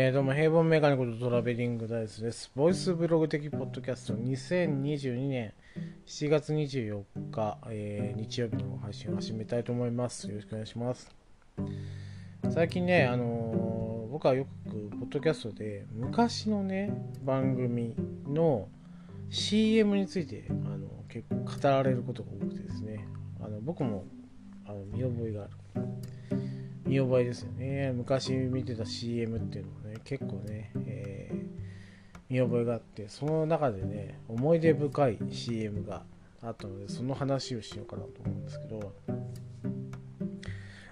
えー、どうも、平凡メガネことトラベリングダイスです。ボイスブログ的ポッドキャスト2022年7月24日、えー、日曜日の配信を始めたいと思います。よろしくお願いします。最近ね、あのー僕はよく、ポッドキャストで昔のね、番組の CM についてあの結構語られることが多くてですね、あの僕もあの見覚えがある。見覚えですよね昔見てた CM っていうのもね結構ね、えー見覚えがあってその中でね思い出深い CM があったのでその話をしようかなと思うんですけど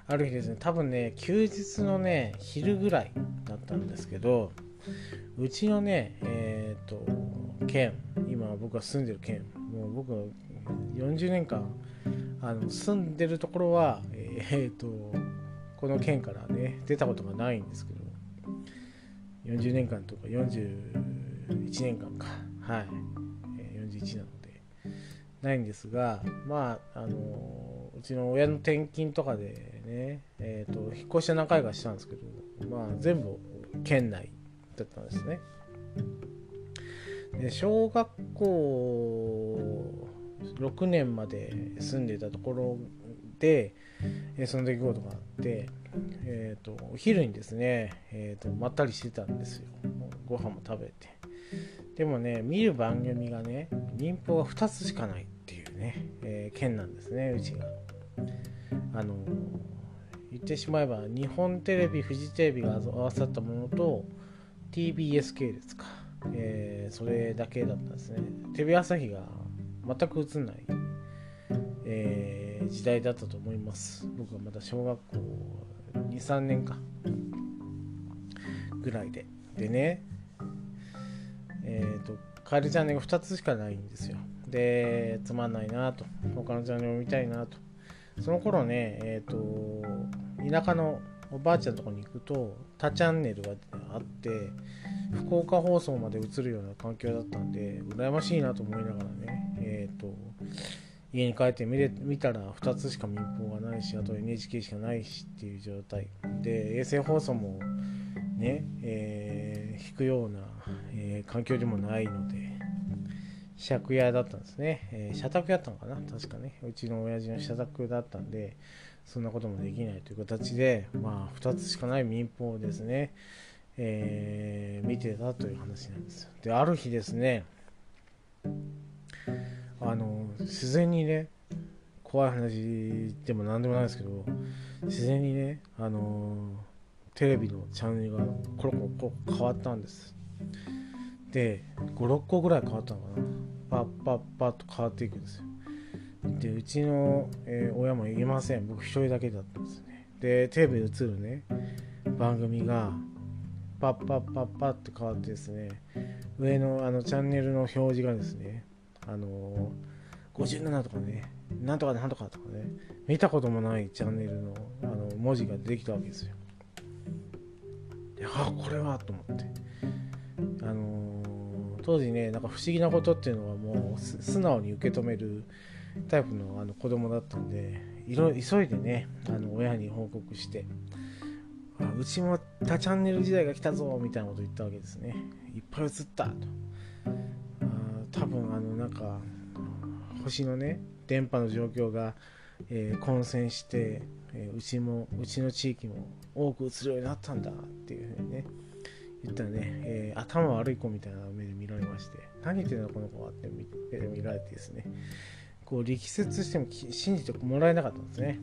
ある日ですね多分ね休日のね昼ぐらいだったんですけどうちのねえっ、と県今僕が住んでる県もう僕40年間あの住んでるところはえっ、とこの県からね出たことがないんですけど40年間とか41年間か。はい、えー41なので。ないんですがまああのうちの親の転勤とかでねえっ、と引っ越しは何回かしたんですけどまあ全部県内だったんですね。で小学校6年まで住んでたところで、その出来事があって、えー、とお昼にですね、えー、とまったりしてたんですよ。ご飯も食べて。でもね見る番組がね民放が2つしかないっていうね、えー県なんですねうちが。あの言ってしまえば日本テレビフジテレビが合わさったものと TBS 系列か、えーそれだけだったんですね。テレビ朝日が全く映んないえー時代だったと思います。僕はまだ小学校23年か。ぐらいで。でねえっ、とカエルチャンネルが2つしかないんですよ。でつまんないなと。他のチャンネルを見たいなと。その頃ねえっ、と田舎のおばあちゃんのとこに行くと他チャンネルがあって福岡放送まで映るような環境だったんで羨ましいなと思いながらねえっ、と家に帰って見れ見たら2つしか民放がないしあと NHK しかないしっていう状態で衛星放送もね、えー引くような、えー環境でもないので借家だったんですね、えー社宅やったのかな？確かね。うちの親父の社宅だったんでそんなこともできないという形でまあ2つしかない民放をですね、えー見てたという話なんですよ。である日ですね自然にね怖い話でも何でもないですけど自然にねあのテレビのチャンネルがコロコロコロ変わったんです。で56個ぐらい変わったのかな。パッパッパッと変わっていくんですよ。でうちの、えー親もいません。僕一人だけだったんですね。でテレビで映るね番組がパッパッパッパッって変わってですね上のあのチャンネルの表示がですねあのー、57とかねなんとかなんとかとかね見たこともないチャンネルのあの文字が出てきたわけですよ。であこれはと思って。あのー当時ねなんか不思議なことっていうのはもう素直に受け止めるタイプのあの子供だったんでいろ急いでねあの親に報告してあうちも多チャンネル時代が来たぞみたいなこと言ったわけですね。いっぱい映ったと。あ多分あのなんか星のね電波の状況が、えー混戦して、えーうちもうちの地域も多く映るようになったんだっていうふうにね言ったらね、えー頭悪い子みたいな目で見られまして何言ってんのこの子はって見目で見られてですねこう力説しても信じてもらえなかったんですね。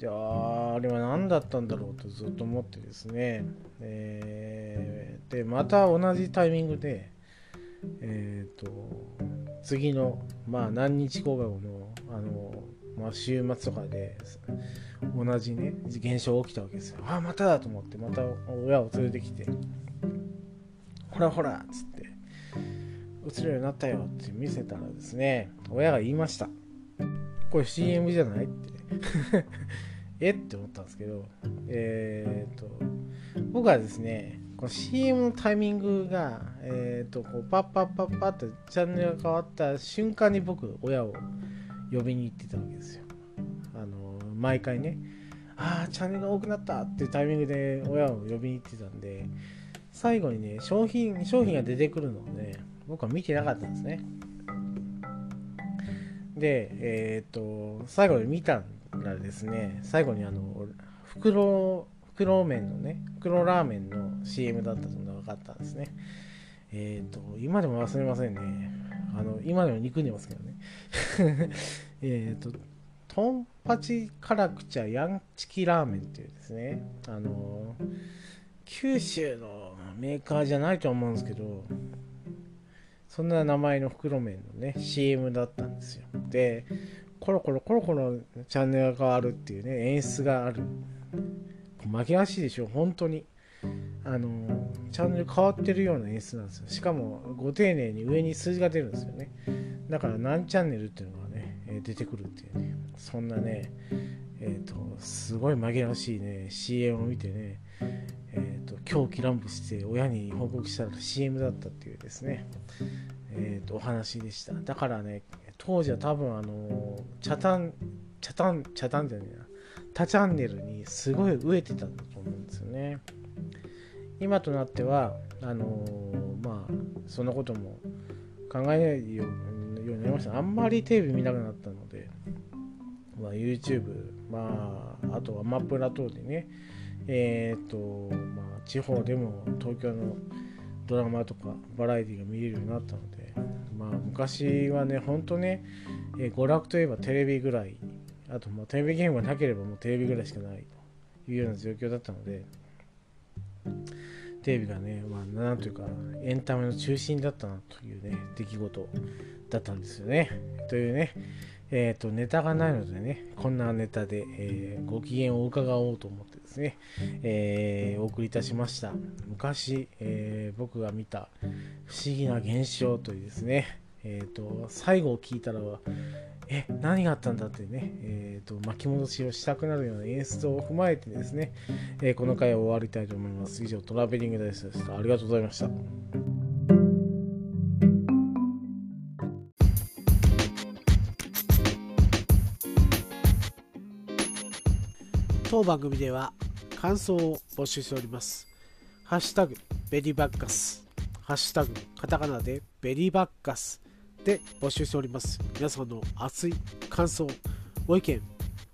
でああれは何だったんだろうとずっと思ってですね、えーでまた同じタイミングでえっ、と次のまあ何日後か後のあの、まあ、週末とかで同じね現象起きたわけですよ。ああまただと思ってまた親を連れてきてほらほらっつって映るようになったよって見せたらですね親が言いました。これ CM じゃない？って。え？って思ったんですけどえっ、と僕はですねこの CM のタイミングが、えー、とこうパッパッパッパッとチャンネルが変わった瞬間に僕親を呼びに行ってたわけですよ。あの毎回ねああチャンネルが多くなったっていうタイミングで親を呼びに行ってたんで最後にね商品商品が出てくるのをね僕は見てなかったんですね。でえっ、と最後に見たらですね最後にあの袋袋麺のね袋ラーメンの CM だったのが分かったんですね。えっ、と今でも忘れませんね。あの今でも憎んでますけどね。えっとトンパチ辛口ヤンチキラーメンっていうですね。あの九州のメーカーじゃないと思うんですけどそんな名前の袋麺のね CM だったんですよ。でコロコロコロコロチャンネルが変わるっていうね演出がある。負け足でしょ。本当に。あのチャンネル変わってるような演出なんですよ。しかもご丁寧に上に数字が出るんですよね。だから何チャンネルっていうのがね出てくるっていうね。そんなねえっ、ー、とすごい紛らわしいね CM を見てねえーと、狂気乱舞して親に報告したら CM だったっていうですね、えーと、お話でした。だからね当時は多分あのチャタンチャタンチャタンじゃねえな。他チャンネルにすごい飢えてたんだと思うんですよね。今となってはあのー、まあそんなことも考えないようになりました。あんまりテレビ見なくなったので、まあ、YouTube まああとはマップラ等でねえっ、ー、とまあ地方でも東京のドラマとかバラエティが見れるようになったのでまあ昔はねほんとね、えー、娯楽といえばテレビぐらいあとまあテレビゲームがなければもうテレビぐらいしかないというような状況だったのでテレビがね、まあ、なんというかエンタメの中心だったなというね出来事だったんですよねというねえっ、ー、と、ネタがないのでね、こんなネタで、えー、ご機嫌を伺おうと思ってですね、えー、お送りいたしました。昔、え僕が見た不思議な現象というですね、えっ、と、最後を聞いたら、え、何があったんだってね、えっ、と、巻き戻しをしたくなるような演出を踏まえてですね、えこの回を終わりたいと思います。以上、トラベリングダイスでした。ありがとうございました。当番組では感想を募集しております。ハッシュタグベリーバッカス、ハッシュタグカタカナでベリーバッカスで募集しております。皆さんの熱い感想、ご意見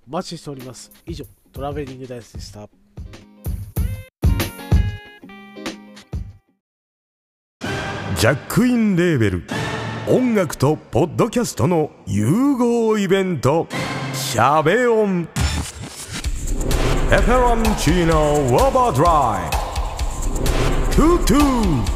お待ちしております。以上、トラベリングダイスでした。ジャックインレーベル音楽とポッドキャストの融合イベント「シャベオン」ペペロンチーノウォーバードライトゥトゥ